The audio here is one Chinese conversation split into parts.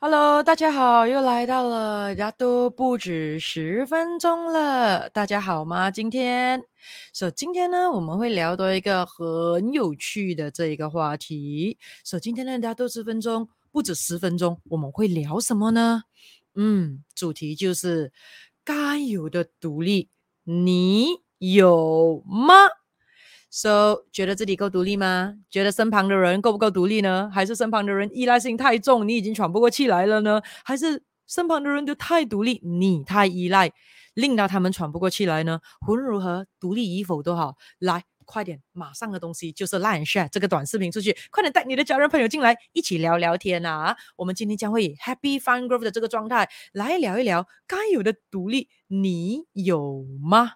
Hello，大家好，又来到了，大家都不止十分钟了。大家好吗？今天，所以今天呢，我们会聊到一个很有趣的这一个话题。所以今天呢，大家都十分钟，不止十分钟，我们会聊什么呢？嗯，主题就是该有的独立，你有吗？So，觉得自己够独立吗？觉得身旁的人够不够独立呢？还是身旁的人依赖性太重，你已经喘不过气来了呢？还是身旁的人都太独立，你太依赖，令到他们喘不过气来呢？无论如何，独立与否都好，来，快点，马上的东西就是 Line Share 这个短视频出去，快点带你的家人朋友进来，一起聊聊天啊！我们今天将会以 Happy Fun Growth 的这个状态来聊一聊该有的独立，你有吗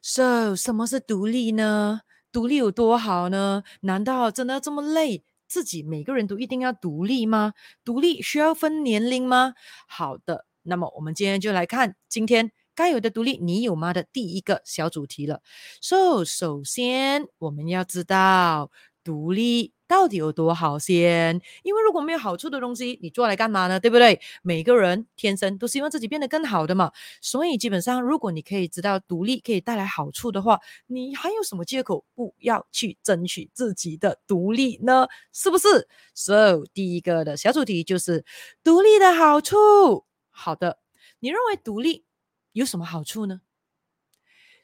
？So，什么是独立呢？独立有多好呢？难道真的这么累？自己每个人都一定要独立吗？独立需要分年龄吗？好的，那么我们今天就来看今天该有的独立，你有吗的第一个小主题了。So，首先我们要知道独立。到底有多好先？因为如果没有好处的东西，你做来干嘛呢？对不对？每个人天生都希望自己变得更好的嘛。所以基本上，如果你可以知道独立可以带来好处的话，你还有什么借口不要去争取自己的独立呢？是不是？So，第一个的小主题就是独立的好处。好的，你认为独立有什么好处呢？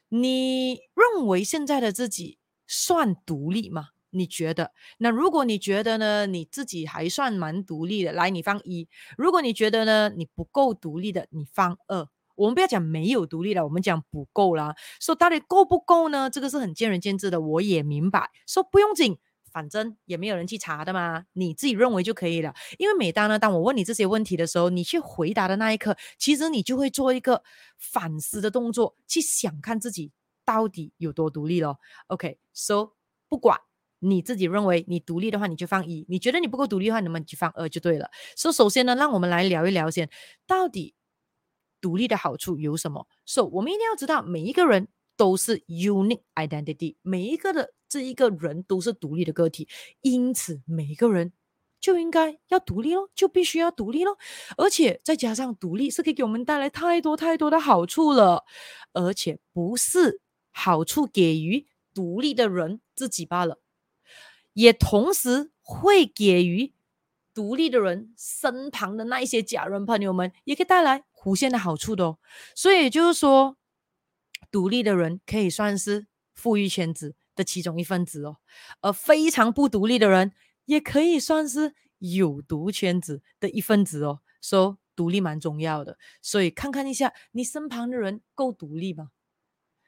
你认为现在的自己算独立吗？你觉得？那如果你觉得呢，你自己还算蛮独立的，来，你放一；如果你觉得呢，你不够独立的，你放二。我们不要讲没有独立了，我们讲不够啦。说到底够不够呢？这个是很见仁见智的。我也明白，说不用紧，反正也没有人去查的嘛，你自己认为就可以了。因为每当呢，当我问你这些问题的时候，你去回答的那一刻，其实你就会做一个反思的动作，去想看自己到底有多独立咯。OK，so 不管。你自己认为你独立的话，你就放一；你觉得你不够独立的话，那么你就放二就对了。所以首先呢，让我们来聊一聊先，到底独立的好处有什么？So 我们一定要知道，每一个人都是 unique identity，每一个的这一个人都是独立的个体，因此每一个人就应该要独立咯，就必须要独立咯。而且再加上独立是可以给我们带来太多太多的好处了，而且不是好处给予独立的人自己罢了。也同时会给予独立的人身旁的那一些家人朋友们，也可以带来无限的好处的哦。所以就是说，独立的人可以算是富裕圈子的其中一份子哦，而非常不独立的人也可以算是有毒圈子的一份子哦。说独立蛮重要的，所以看看一下你身旁的人够独立吗？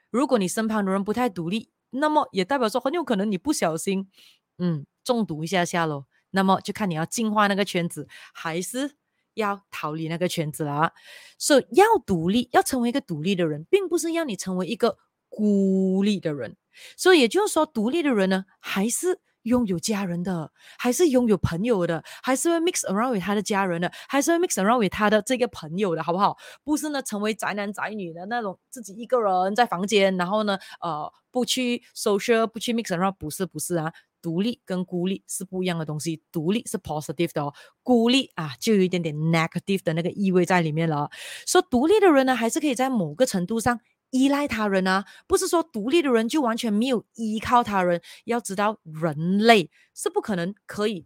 如果你身旁的人不太独立，那么也代表说很有可能你不小心。嗯，中毒一下下喽，那么就看你要进化那个圈子，还是要逃离那个圈子啦。所以要独立，要成为一个独立的人，并不是要你成为一个孤立的人。所以也就是说，独立的人呢，还是拥有家人的，还是拥有朋友的，还是会 mix around with 他的家人的，还是会 mix around with 他的这个朋友的，好不好？不是呢，成为宅男宅女的那种，自己一个人在房间，然后呢，呃，不去 social，不去 mix around，不是，不是啊。独立跟孤立是不一样的东西，独立是 positive 的哦，孤立啊就有一点点 negative 的那个意味在里面了。说独立的人呢，还是可以在某个程度上依赖他人啊，不是说独立的人就完全没有依靠他人。要知道，人类是不可能可以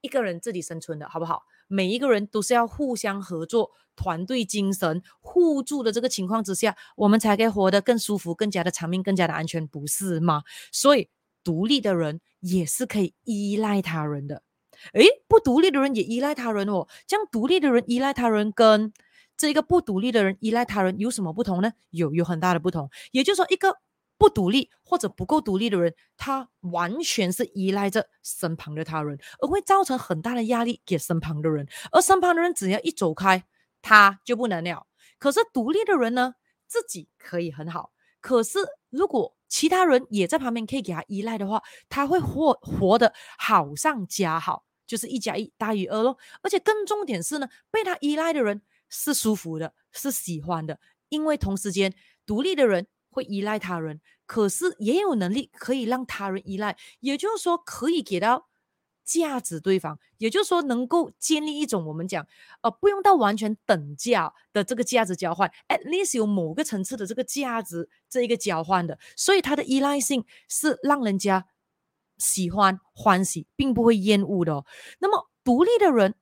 一个人自己生存的，好不好？每一个人都是要互相合作、团队精神、互助的这个情况之下，我们才可以活得更舒服、更加的长命、更加的安全，不是吗？所以。独立的人也是可以依赖他人的，诶，不独立的人也依赖他人哦。这样独立的人依赖他人跟这个不独立的人依赖他人有什么不同呢？有，有很大的不同。也就是说，一个不独立或者不够独立的人，他完全是依赖着身旁的他人，而会造成很大的压力给身旁的人。而身旁的人只要一走开，他就不能了。可是独立的人呢，自己可以很好。可是如果其他人也在旁边可以给他依赖的话，他会活活得好上加好，就是一加一大于二咯。而且更重点是呢，被他依赖的人是舒服的，是喜欢的，因为同时间独立的人会依赖他人，可是也有能力可以让他人依赖，也就是说可以给到价值对方，也就是说，能够建立一种我们讲，呃，不用到完全等价的这个价值交换，at least 有某个层次的这个价值这一个交换的，所以它的依赖性是让人家喜欢、欢喜，并不会厌恶的哦。那么，独立的人。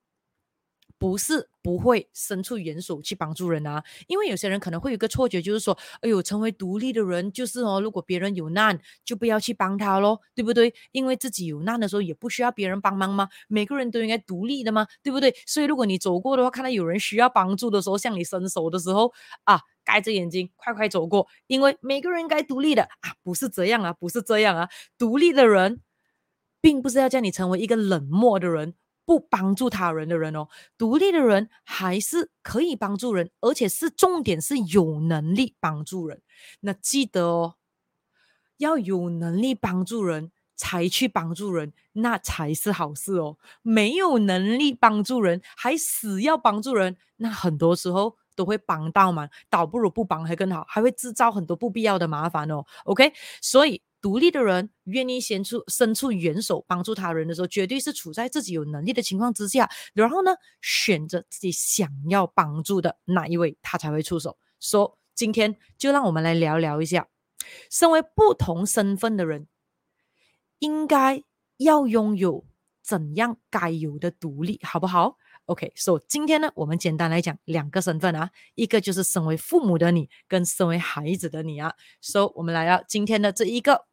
不是不会伸出援手去帮助人啊，因为有些人可能会有个错觉，就是说，哎呦，成为独立的人就是哦，如果别人有难，就不要去帮他咯，对不对？因为自己有难的时候也不需要别人帮忙吗？每个人都应该独立的吗？对不对？所以如果你走过的话，看到有人需要帮助的时候，向你伸手的时候啊，盖着眼睛快快走过，因为每个人该独立的啊，不是这样啊，不是这样啊，独立的人，并不是要叫你成为一个冷漠的人。不帮助他人的人哦，独立的人还是可以帮助人，而且是重点是有能力帮助人。那记得哦，要有能力帮助人才去帮助人，那才是好事哦。没有能力帮助人还死要帮助人，那很多时候都会帮到忙，倒不如不帮还更好，还会制造很多不必要的麻烦哦。OK，所以。独立的人愿意先出伸出援手帮助他人的时候，绝对是处在自己有能力的情况之下，然后呢，选择自己想要帮助的那一位，他才会出手。说、今天就让我们来聊聊一下，身为不同身份的人，应该要拥有怎样该有的独立，好不好？OK，so、今天呢，我们简单来讲两个身份啊，一个就是身为父母的你，跟身为孩子的你啊。So 我们来到今天的这一个。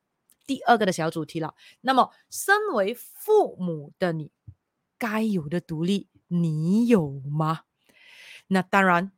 第二个的小主题了。那么，身为父母的你，该有的独立，你有吗？那当然，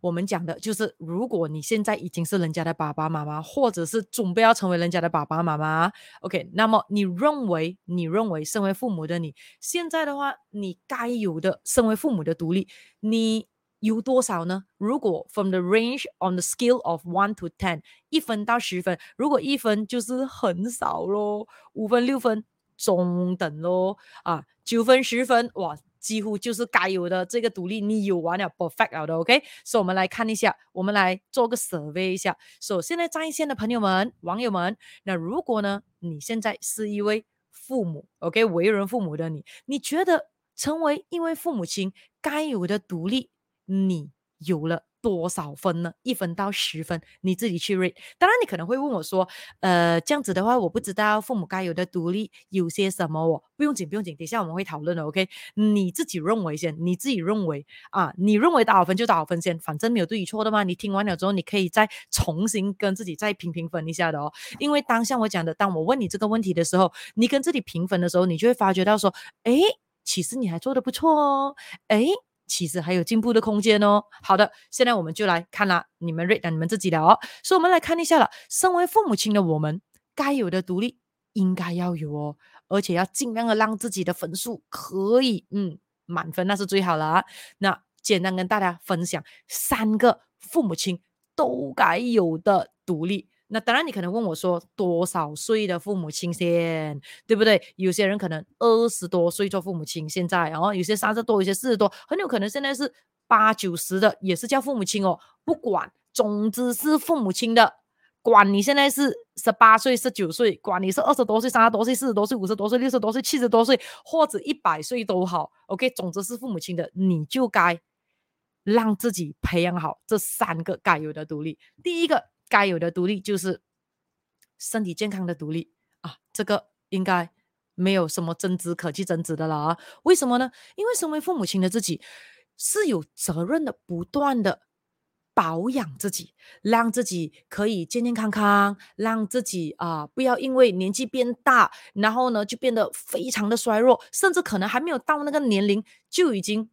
我们讲的就是，如果你现在已经是人家的爸爸妈妈，或者是准备要成为人家的爸爸妈妈，OK，那么你认为，你认为身为父母的你，现在的话，你该有的身为父母的独立，你有多少呢？如果 from the range on the scale of one to ten，一分到十分，如果一分就是很少咯，五分六分中等咯，啊，九分十分哇，几乎就是该有的这个独立，你有完了 perfect 了的，OK。所以我们来看一下，我们来做个 survey 一下。首先呢，在线的朋友们、网友们，那如果呢，你现在是一位父母，OK，为人父母的你，你觉得成为一位父母亲该有的独立？你有了多少分呢？一分到十分，你自己去 rate。当然，你可能会问我说：“呃，这样子的话，我不知道父母该有的独立有些什么哦。”不用紧，不用紧，等一下我们会讨论的。OK，你自己认为先，你自己认为啊，你认为多少分就多少分先，反正没有对与错的嘛。你听完了之后，你可以再重新跟自己再评评分一下的哦。因为当像我讲的，当我问你这个问题的时候，你跟自己评分的时候，你就会发觉到说：“诶，其实你还做得不错哦。”诶。其实还有进步的空间哦。好的，现在我们就来看了，你们 rate 你们自己的哦。所以我们来看一下了，身为父母亲的我们，该有的独立应该要有哦，而且要尽量的让自己的分数可以，嗯，满分那是最好了啊。那简单跟大家分享三个父母亲都该有的独立。那当然，你可能问我说，多少岁的父母亲先，对不对？有些人可能二十多岁做父母亲，现在，然后有些三十多，有些四十多，很有可能现在是八九十的，也是叫父母亲哦。不管，总之是父母亲的，管你现在是十八岁、十九岁，管你是二十多岁、三十多岁、四十多岁、五十多岁、六十多岁、七十多岁，或者一百岁都好。OK，总之是父母亲的，你就该让自己培养好这三个该有的独立。第一个。该有的独立就是身体健康的独立啊，这个应该没有什么争执可去争执的了啊。为什么呢？因为身为父母亲的自己是有责任的，不断的保养自己，让自己可以健健康康，让自己啊不要因为年纪变大，然后呢就变得非常的衰弱，甚至可能还没有到那个年龄就已经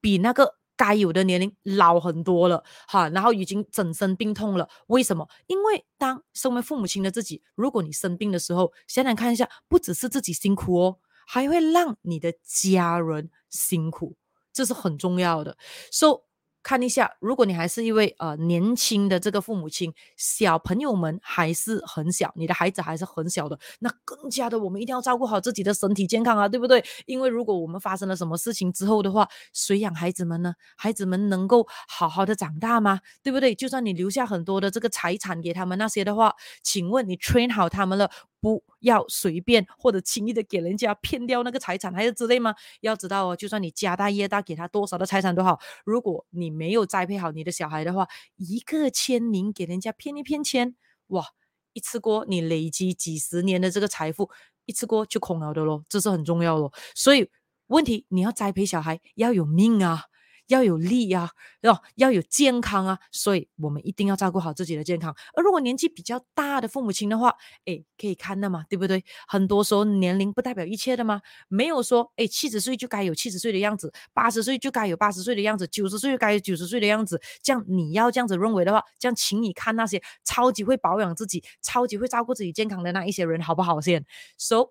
比那个。该有的年龄老很多了，哈，然后已经整身病痛了。为什么？因为当身为父母亲的自己，如果你生病的时候，想想看一下，不只是自己辛苦哦，还会让你的家人辛苦，这是很重要的。So 看一下，如果你还是一位呃年轻的这个父母亲，小朋友们还是很小，你的孩子还是很小的，那更加的我们一定要照顾好自己的身体健康啊，对不对？因为如果我们发生了什么事情之后的话，谁养孩子们呢？孩子们能够好好的长大吗？对不对？就算你留下很多的这个财产给他们那些的话，请问你 train 好他们了，不要随便或者轻易的给人家骗掉那个财产还是之类吗？要知道哦，就算你家大业大，给他多少的财产都好，如果你没有栽培好你的小孩的话，一个签名给人家骗一骗钱，哇，一次过你累积几十年的这个财富，一次过就空了的咯，这是很重要的。所以问题你要栽培小孩要有命啊。要有力啊，要要有健康啊，所以我们一定要照顾好自己的健康。而如果年纪比较大的父母亲的话，诶，可以看的嘛，对不对？很多时候年龄不代表一切的嘛，没有说诶，七十岁就该有七十岁的样子，八十岁就该有八十岁的样子，九十岁就该有九十岁的样子。这样你要这样子认为的话，这样请你看那些超级会保养自己、超级会照顾自己健康的那一些人，好不好先？So，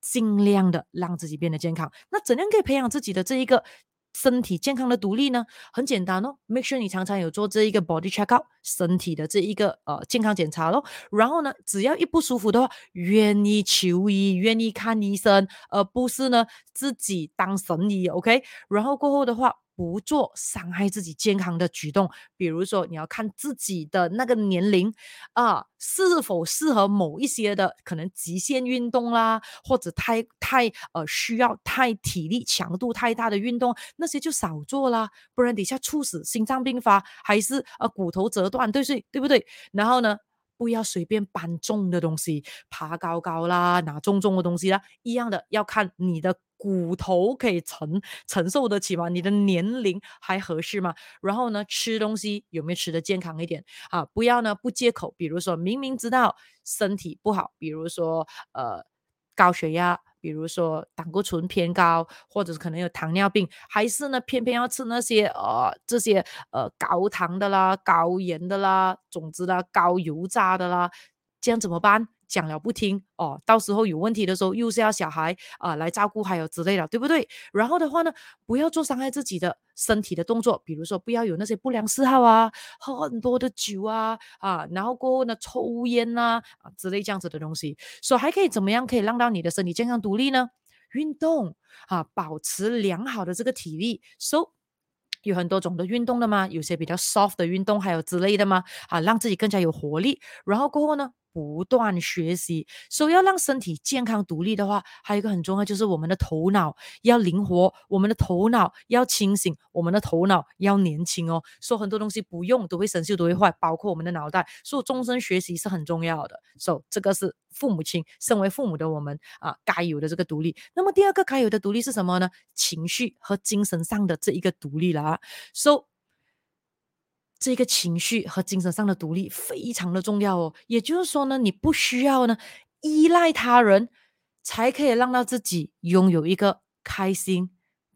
尽量的让自己变得健康。那怎样可以培养自己的这一个？身体健康的独立呢，很简单哦。Make sure 你常常有做这一个 body check out，身体的这一个呃健康检查咯。然后呢，只要一不舒服的话，愿意求医，愿意看医生，而不是呢自己当神医。OK，然后过后的话。不做伤害自己健康的举动，比如说你要看自己的那个年龄啊，是否适合某一些的可能极限运动啦，或者太太呃需要太体力强度太大的运动，那些就少做啦，不然底下猝死、心脏病发，还是呃骨头折断，对不对？对不对？然后呢，不要随便搬重的东西，爬高高啦，拿重重的东西啦，一样的要看你的。骨头可以承承受得起吗？你的年龄还合适吗？然后呢，吃东西有没有吃得健康一点啊？不要呢不戒口，比如说明明知道身体不好，比如说呃高血压，比如说胆固醇偏高，或者是可能有糖尿病，还是呢偏偏要吃那些呃这些呃高糖的啦、高盐的啦、总之啦高油炸的啦，这样怎么办？讲了不听哦，到时候有问题的时候又是要小孩啊、呃、来照顾，还有之类的，对不对？然后的话呢，不要做伤害自己的身体的动作，比如说不要有那些不良嗜好啊，喝很多的酒啊啊，然后过后呢抽烟呐啊，之类这样子的东西。所以还可以怎么样可以让到你的身体健康独立呢？运动啊，保持良好的这个体力。So 有很多种的运动的吗？有些比较 soft 的运动，还有之类的吗？啊，让自己更加有活力。然后过后呢？不断学习，所以要让身体健康独立的话，还有一个很重要，就是我们的头脑要灵活，我们的头脑要清醒，我们的头脑要年轻哦。所以很多东西不用都会生锈，都会坏，包括我们的脑袋。所以终身学习是很重要的。所以这个是父母亲，身为父母的我们啊，该有的这个独立。那么第二个该有的独立是什么呢？情绪和精神上的这一个独立了啊。So 这个情绪和精神上的独立非常的重要哦，也就是说呢，你不需要呢依赖他人，才可以让到自己拥有一个开心、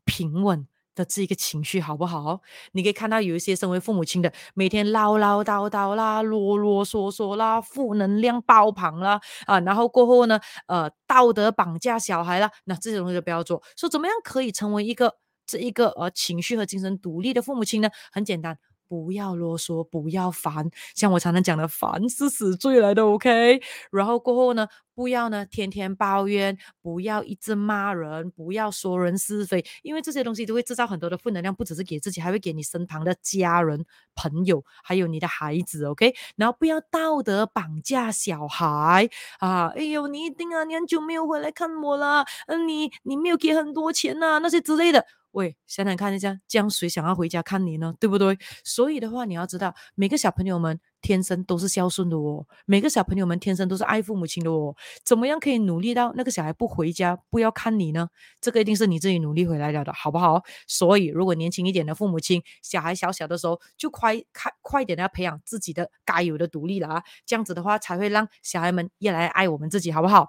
平稳的这一个情绪，好不好？你可以看到有一些身为父母亲的，每天唠唠叨叨啦、啰啰嗦嗦啦、负能量爆棚啦啊，然后过后呢，呃，道德绑架小孩啦，那这些东西就不要做。说怎么样可以成为一个这一个呃情绪和精神独立的父母亲呢？很简单。不要啰嗦，不要烦，像我常常讲的，烦是死罪来的，OK。然后过后呢，不要呢天天抱怨，不要一直骂人，不要说人是非，因为这些东西都会制造很多的负能量，不只是给自己，还会给你身旁的家人、朋友，还有你的孩子，OK。然后不要道德绑架小孩啊，哎呦，你一定啊，你很久没有回来看我了，嗯，你你没有给很多钱呐、啊，那些之类的。喂，想想看一下，这样谁想要回家看你呢？对不对？所以的话，你要知道，每个小朋友们天生都是孝顺的哦，每个小朋友们天生都是爱父母亲的哦。怎么样可以努力到那个小孩不回家，不要看你呢？这个一定是你自己努力回来了的，好不好？所以，如果年轻一点的父母亲，小孩小小的时候，就快快快点的要培养自己的该有的独立了啊！这样子的话，才会让小孩们越来越爱我们自己，好不好？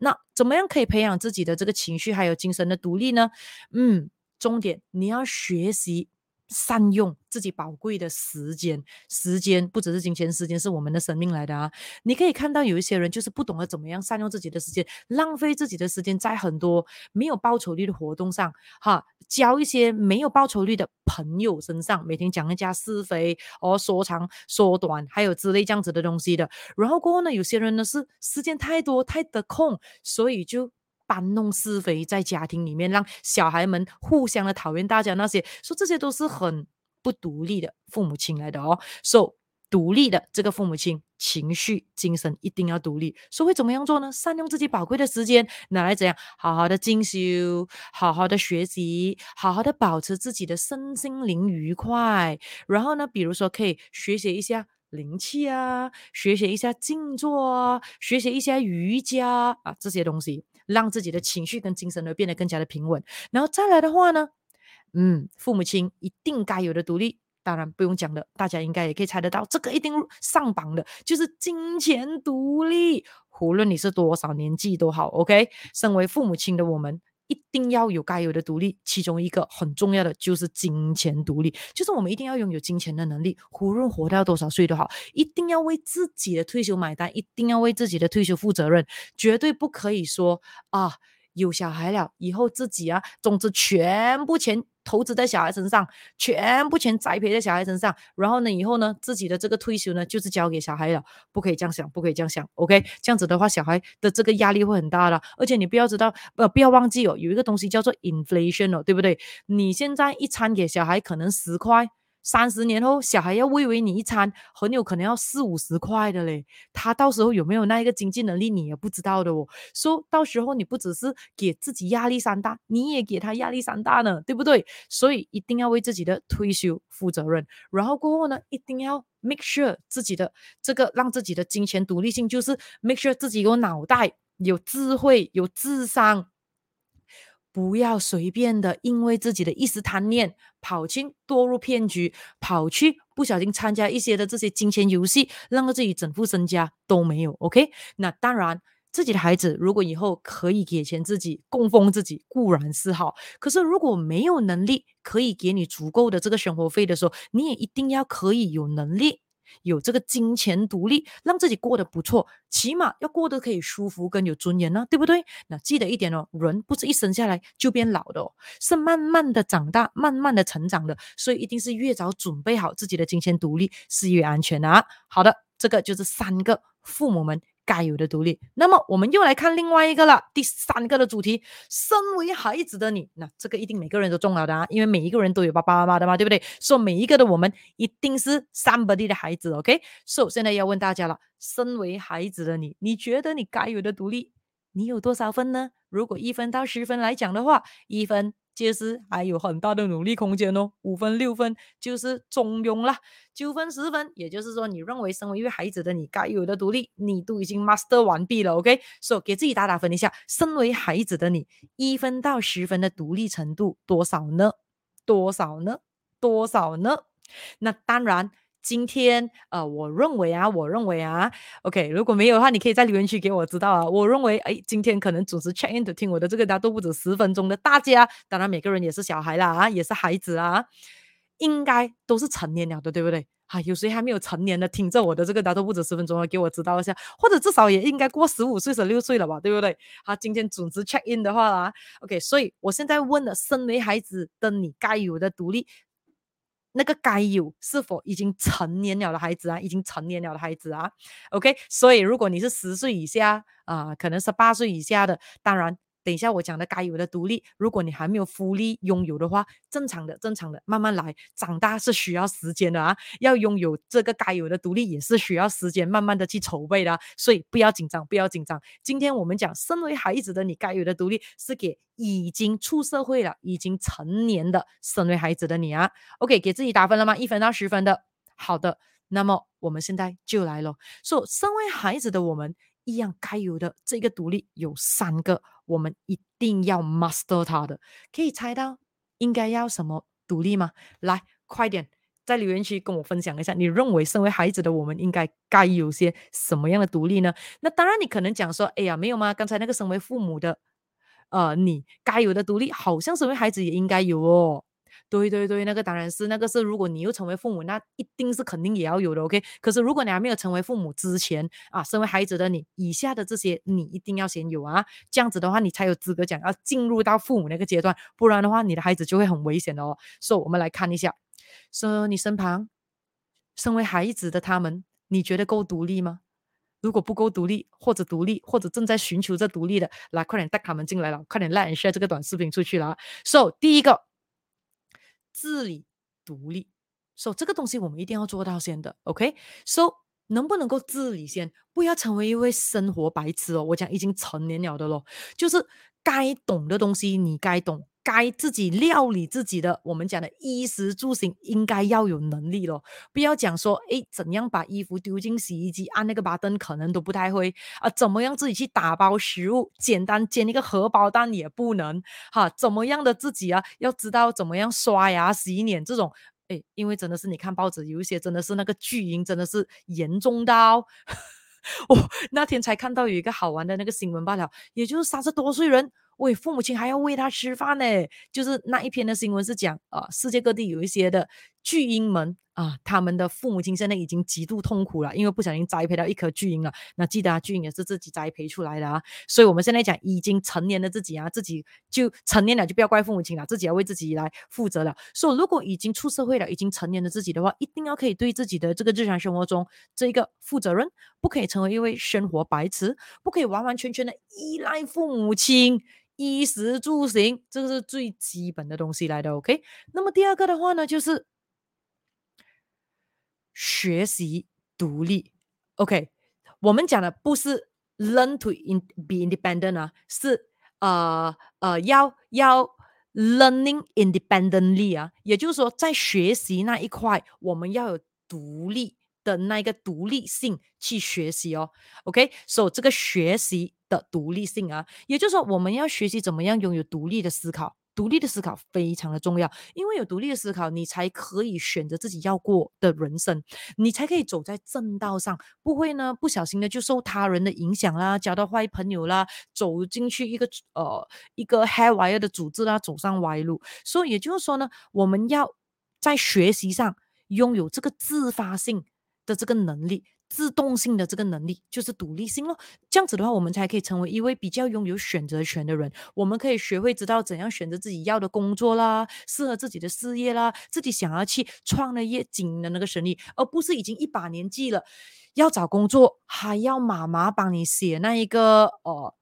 那怎么样可以培养自己的这个情绪还有精神的独立呢？嗯。重点，你要学习善用自己宝贵的时间。时间不只是金钱，时间是我们的生命来的啊！你可以看到有一些人就是不懂得怎么样善用自己的时间，浪费自己的时间在很多没有报酬率的活动上，哈，交一些没有报酬率的朋友身上，每天讲人家是非，哦，说长说短，还有之类这样子的东西的。然后过后呢，有些人呢是时间太多太得空，所以就。搬弄是非在家庭里面，让小孩们互相的讨厌大家，那些说这些都是很不独立的父母亲来的哦。说、so, 独立的这个父母亲情绪、精神一定要独立。所以会怎么样做呢？善用自己宝贵的时间，拿来怎样好好的进修，好好的学习，好好的保持自己的身心灵愉快。然后呢，比如说可以学习一下灵气啊，学习一下静坐啊，学习一下瑜伽啊，这些东西，让自己的情绪跟精神呢变得更加的平稳。然后再来的话呢，嗯，父母亲一定该有的独立。当然不用讲了，大家应该也可以猜得到，这个一定上榜的，就是金钱独立。无论你是多少年纪都好，OK。身为父母亲的我们，一定要有该有的独立。其中一个很重要的就是金钱独立，就是我们一定要拥有金钱的能力。无论活到多少岁都好，一定要为自己的退休买单，一定要为自己的退休负责任，绝对不可以说啊。有小孩了以后，自己啊，总之全部钱投资在小孩身上，全部钱栽培在小孩身上，然后呢，以后呢，自己的这个退休呢，就是交给小孩了，不可以这样想，不可以这样想，OK？这样子的话，小孩的这个压力会很大的，而且你不要知道，呃，不要忘记哦，有一个东西叫做 inflation 哦，对不对？你现在一餐给小孩可能十块。三十年后，小孩要喂喂你一餐，很有可能要四五十块的嘞。他到时候有没有那一个经济能力，你也不知道的哦。说到时候你不只是给自己压力山大，你也给他压力山大呢，对不对？所以一定要为自己的退休负责任。然后过后呢，一定要 make sure 自己的这个让自己的金钱独立性，就是 make sure 自己有脑袋、有智慧、有智商。不要随便的，因为自己的一时贪念，跑去堕入骗局，跑去不小心参加一些的这些金钱游戏，让到自己整副身家都没有。OK，那当然，自己的孩子如果以后可以给钱自己供奉自己，固然是好。可是如果没有能力可以给你足够的这个生活费的时候，你也一定要可以有能力。有这个金钱独立，让自己过得不错，起码要过得可以舒服跟有尊严呢，对不对？那记得一点哦，人不是一生下来就变老的哦，是慢慢的长大，慢慢的成长的，所以一定是越早准备好自己的金钱独立是越安全的啊。好的，这个就是三个父母们。该有的独立。那么我们又来看另外一个了，第三个的主题，身为孩子的你，那这个一定每个人都重要的啊，因为每一个人都有爸爸妈妈的嘛，对不对？说、so, 每一个的我们一定是 somebody 的孩子，OK？所以现在要问大家了，身为孩子的你，你觉得你该有的独立，你有多少分呢？如果一分到十分来讲的话，一分。其实还有很大的努力空间哦，五分六分就是中庸啦，九分十分，也就是说，你认为身为一位孩子的你该有的独立，你都已经 master 完毕了，OK？所以给自己打打分一下，身为孩子的你，一分到十分的独立程度多少呢？多少呢？多少呢？那当然。今天，呃，我认为啊，我认为啊，OK，如果没有的话，你可以在留言区给我知道啊。我认为，哎，今天可能准时 check in 的听我的这个大都不止十分钟的大家，当然每个人也是小孩啦，啊，也是孩子啊，应该都是成年了的，对不对？啊，有谁还没有成年的听着我的这个大都不止十分钟了，给我知道一下，或者至少也应该过十五岁、十六岁了吧，对不对？好，今天准时 check in 的话啦，OK，所以我现在问了，身为孩子的你该有的独立。那个该有是否已经成年了的孩子啊？已经成年了的孩子啊？OK，所以如果你是十岁以下啊、可能十八岁以下的，当然。等一下，我讲的该有的独立，如果你还没有福利拥有的话，正常的，正常的，慢慢来。长大是需要时间的啊，要拥有这个该有的独立也是需要时间，慢慢的去筹备的。所以不要紧张，不要紧张。今天我们讲，身为孩子的你该有的独立，是给已经出社会了、已经成年的身为孩子的你啊。OK，给自己打分了吗？一分到十分的。好的，那么我们现在就来了。说，身为孩子的我们。一样该有的这个独立有三个，我们一定要 master 它的。可以猜到应该要什么独立吗？来，快点在留言区跟我分享一下，你认为身为孩子的我们应该该有些什么样的独立呢？那当然，你可能讲说，哎呀，没有吗？刚才那个身为父母的，呃，你该有的独立，好像身为孩子也应该有哦。对对对，那个当然是，那个是，如果你又成为父母，那一定是肯定也要有的，OK。可是如果你还没有成为父母之前啊，身为孩子的你，以下的这些你一定要先有啊，这样子的话你才有资格讲要进入到父母那个阶段，不然的话你的孩子就会很危险的哦。所以我们来看一下，说你身旁身为孩子的他们，你觉得够独立吗？如果不够独立，或者独立，或者正在寻求着独立的，来快点带他们进来了，快点 like share 这个短视频出去了啊。So 第一个。自理独立，所以这个东西我们一定要做到先的，OK？So 能不能够自理先？不要成为一位生活白痴哦！我讲已经成年了的咯，就是该懂的东西你该懂，该自己料理自己的，我们讲的衣食住行应该要有能力咯。不要讲说，诶，怎样把衣服丢进洗衣机，按那个 button 可能都不太会啊？怎么样自己去打包食物？简单煎一个荷包蛋也不能哈？怎么样的自己啊？要知道怎么样刷牙洗脸这种。诶，因为真的是你看报纸，有一些真的是那个巨婴，真的是严重到，我、哦、那天才看到有一个好玩的那个新闻罢了，也就是三十多岁人，喂，父母亲还要喂他吃饭呢，就是那一篇的新闻是讲啊、世界各地有一些的巨婴们。啊，他们的父母亲现在已经极度痛苦了，因为不小心栽培到一颗巨婴了。那记得啊，巨婴也是自己栽培出来的啊。所以我们现在讲已经成年的自己啊，自己就成年了，就不要怪父母亲了，自己要为自己来负责了。所以如果已经出社会了，已经成年的自己的话，一定要可以对自己的这个日常生活中这一个负责任，不可以成为一位生活白痴，不可以完完全全的依赖父母亲，衣食住行，这个是最基本的东西来的。OK，那么第二个的话呢，就是。学习独立，OK，我们讲的不是 learn to be independent 啊，是呃呃要要 learning independently 啊，也就是说在学习那一块，我们要有独立的那个独立性去学习哦，OK，所以这个学习的独立性啊，也就是说我们要学习怎么样拥有独立的思考。独立的思考非常的重要，因为有独立的思考，你才可以选择自己要过的人生，你才可以走在正道上，不会呢不小心的就受他人的影响啦，交到坏朋友啦，走进去一个呃一个 haywire 的组织啦，走上歪路。所以也就是说呢，我们要在学习上拥有这个自发性的这个能力。自动性的这个能力就是独立性咯，这样子的话，我们才可以成为一位比较拥有选择权的人。我们可以学会知道怎样选择自己要的工作啦，适合自己的事业啦，自己想要去创的业经营的那个生意，而不是已经一把年纪了，要找工作还要妈妈帮你写那一个呃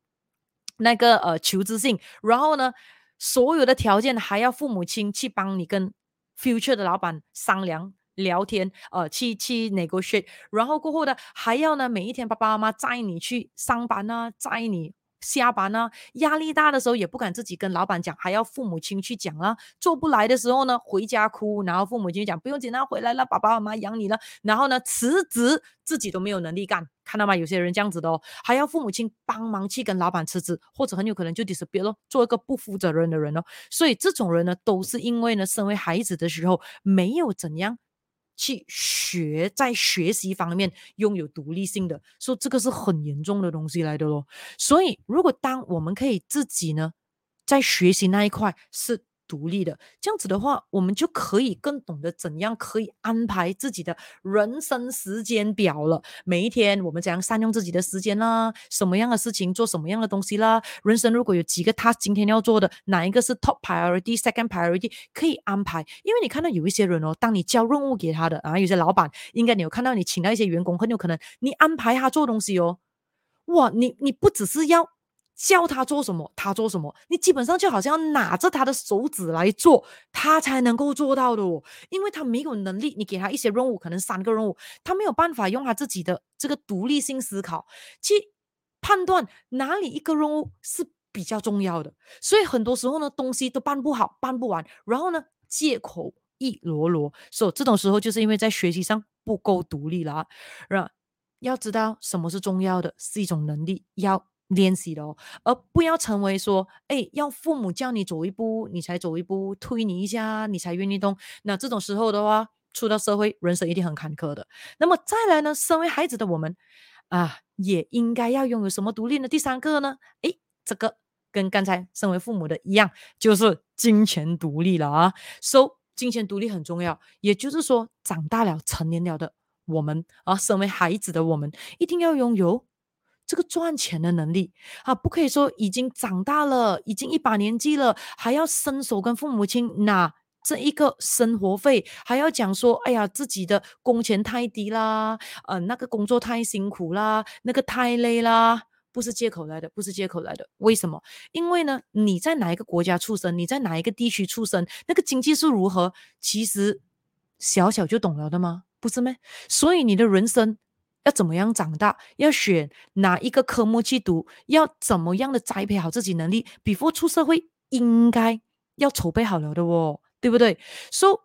那个呃求职信，然后呢，所有的条件还要父母亲去帮你跟 future 的老板商量。聊天，呃，去去 negotiate，然后过后呢，还要呢，每一天爸爸妈妈载你去上班啊，载你下班啊，压力大的时候也不敢自己跟老板讲，还要父母亲去讲啊，做不来的时候呢，回家哭，然后父母亲讲不用紧，那回来了，爸爸妈妈养你了，然后呢，辞职自己都没有能力干，看到吗？有些人这样子的哦，还要父母亲帮忙去跟老板辞职，或者很有可能就 disappear 咯，做一个不负责任的人哦，所以这种人呢，都是因为呢，身为孩子的时候没有怎样。去学，在学习方面拥有独立性的，说这个是很严重的东西来的咯。所以，如果当我们可以自己呢，在学习那一块是。独立的，这样子的话，我们就可以更懂得怎样可以安排自己的人生时间表了。每一天，我们怎样善用自己的时间啦？什么样的事情做什么样的东西啦？人生如果有几个 task 今天要做的，哪一个是 top priority、second priority，可以安排。因为你看到有一些人哦，当你交任务给他的啊，有些老板应该你有看到你请到一些员工，很有可能你安排他做东西哦，哇，你你不只是要。叫他做什么，他做什么，你基本上就好像要拿着他的手指来做，他才能够做到的哦。因为他没有能力，你给他一些任务，可能三个任务，他没有办法用他自己的这个独立性思考去判断哪里一个任务是比较重要的。所以很多时候呢，东西都办不好，办不完，然后呢，借口一箩箩。所以这种时候就是因为在学习上不够独立了啊。要知道什么是重要的，是一种能力，要。练习的哦，而不要成为说，哎，要父母叫你走一步，你才走一步，推你一下，你才愿意动。那这种时候的话，出到社会，人生一定很坎坷的。那么再来呢，身为孩子的我们啊，也应该要拥有什么独立呢？第三个呢，哎，这个跟刚才身为父母的一样，就是金钱独立了啊。So，金钱独立很重要，也就是说，长大了、成年了的我们啊，身为孩子的我们，一定要拥有。这个赚钱的能力啊，不可以说已经长大了，已经一把年纪了，还要伸手跟父母亲拿这一个生活费，还要讲说，哎呀，自己的工钱太低啦，呃，那个工作太辛苦啦，那个太累啦，不是借口来的，不是借口来的。为什么？因为呢，你在哪一个国家出生，你在哪一个地区出生，那个经济是如何，其实小小就懂了的吗？不是吗？所以你的人生。要怎么样长大，要选哪一个科目去读，要怎么样的栽培好自己能力，before 出社会应该要筹备好了的哦，对不对？So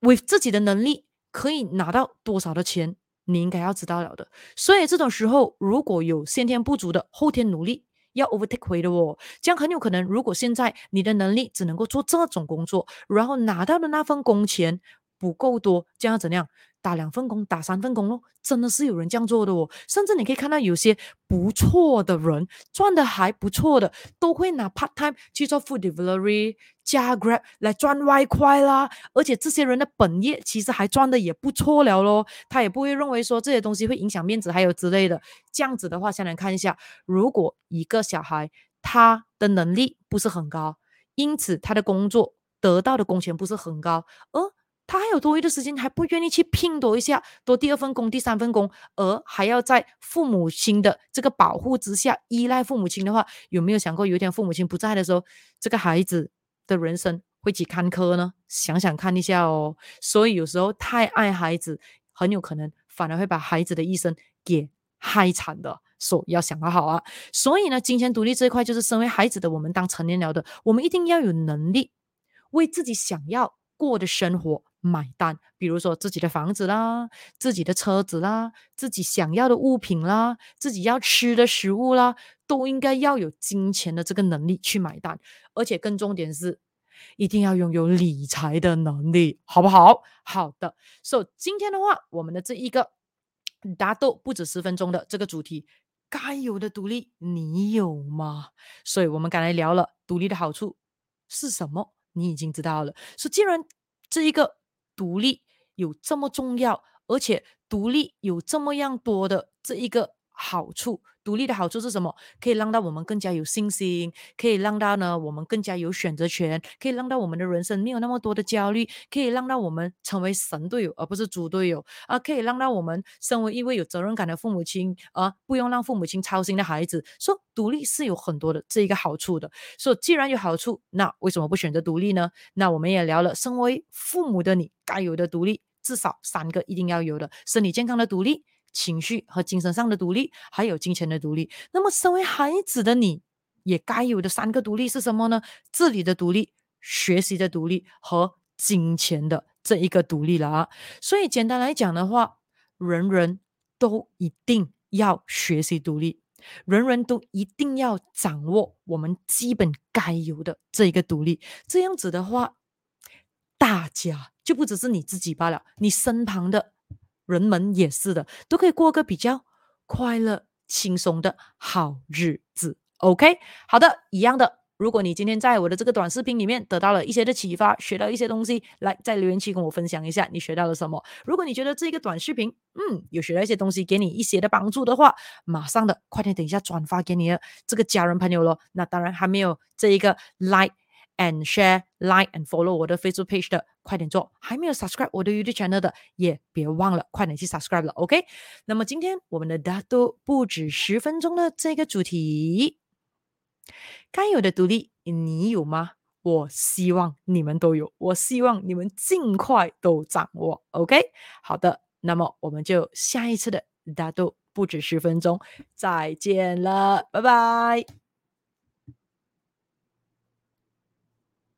with 自己的能力可以拿到多少的钱，你应该要知道了的。所以这种时候，如果有先天不足的，后天努力要 overtake 回的哦，这样很有可能，如果现在你的能力只能够做这种工作，然后拿到的那份工钱不够多，这样怎样？打两份工，打三份工咯，真的是有人这样做的哦。甚至你可以看到有些不错的人，赚的还不错的，都会拿 part time 去做 food delivery 加 grab 来赚外快啦。而且这些人的本业其实还赚的也不错了咯。他也不会认为说这些东西会影响面子，还有之类的。这样子的话，先来看一下，如果一个小孩他的能力不是很高，因此他的工作得到的工钱不是很高，而他还有多余的时间，还不愿意去拼多一下，多第二份工、第三份工，而还要在父母亲的这个保护之下依赖父母亲的话，有没有想过有一天父母亲不在的时候，这个孩子的人生会几坎坷呢？想想看一下哦。所以有时候太爱孩子，很有可能反而会把孩子的一生给害惨的。所以要想得好啊。所以呢，金钱独立这一块，就是身为孩子的我们当成年了的，我们一定要有能力为自己想要过的生活。买单，比如说自己的房子啦，自己的车子啦，自己想要的物品啦，自己要吃的食物啦，都应该要有金钱的这个能力去买单，而且更重点是，一定要拥有理财的能力，好不好？好的，所以今天的话，我们的这一个大豆不止十分钟的这个主题，该有的独立你有吗？所以我们刚才聊了独立的好处是什么，你已经知道了。所以既然这一个。独立有这么重要，而且独立有这么样多的这一个好处。独立的好处是什么？可以让到我们更加有信心，可以让到呢我们更加有选择权，可以让到我们的人生没有那么多的焦虑，可以让到我们成为神队友而不是猪队友啊！可以让到我们身为一位有责任感的父母亲啊，不用让父母亲操心的孩子。说独立是有很多的这一个好处的。说既然有好处，那为什么不选择独立呢？那我们也聊了，身为父母的你该有的独立，至少三个一定要有的：身体健康的独立。情绪和精神上的独立，还有金钱的独立。那么，身为孩子的你，也该有的三个独立是什么呢？自理的独立、学习的独立和金钱的这一个独立了啊。所以，简单来讲的话，人人都一定要学习独立，人人都一定要掌握我们基本该有的这一个独立。这样子的话，大家就不只是你自己罢了，你身旁的。人们也是的，都可以过个比较快乐、轻松的好日子。OK，好的，一样的。如果你今天在我的这个短视频里面得到了一些的启发，学到一些东西，来在留言区跟我分享一下你学到了什么。如果你觉得这个短视频，嗯，有学到一些东西，给你一些的帮助的话，马上的快点等一下转发给你的这个家人朋友咯。那当然还没有这一个 like。And share, like and follow 我的 Facebook page 的，快点做；还没有 subscribe 我的 YouTube channel 的，也别忘了，快点去 subscribe 了。OK，那么今天我们的大多不止十分钟的这个主题，该有的独立你有吗？我希望你们都有，我希望你们尽快都掌握。OK，好的，那么我们就下一次的大多不止十分钟再见了，拜拜。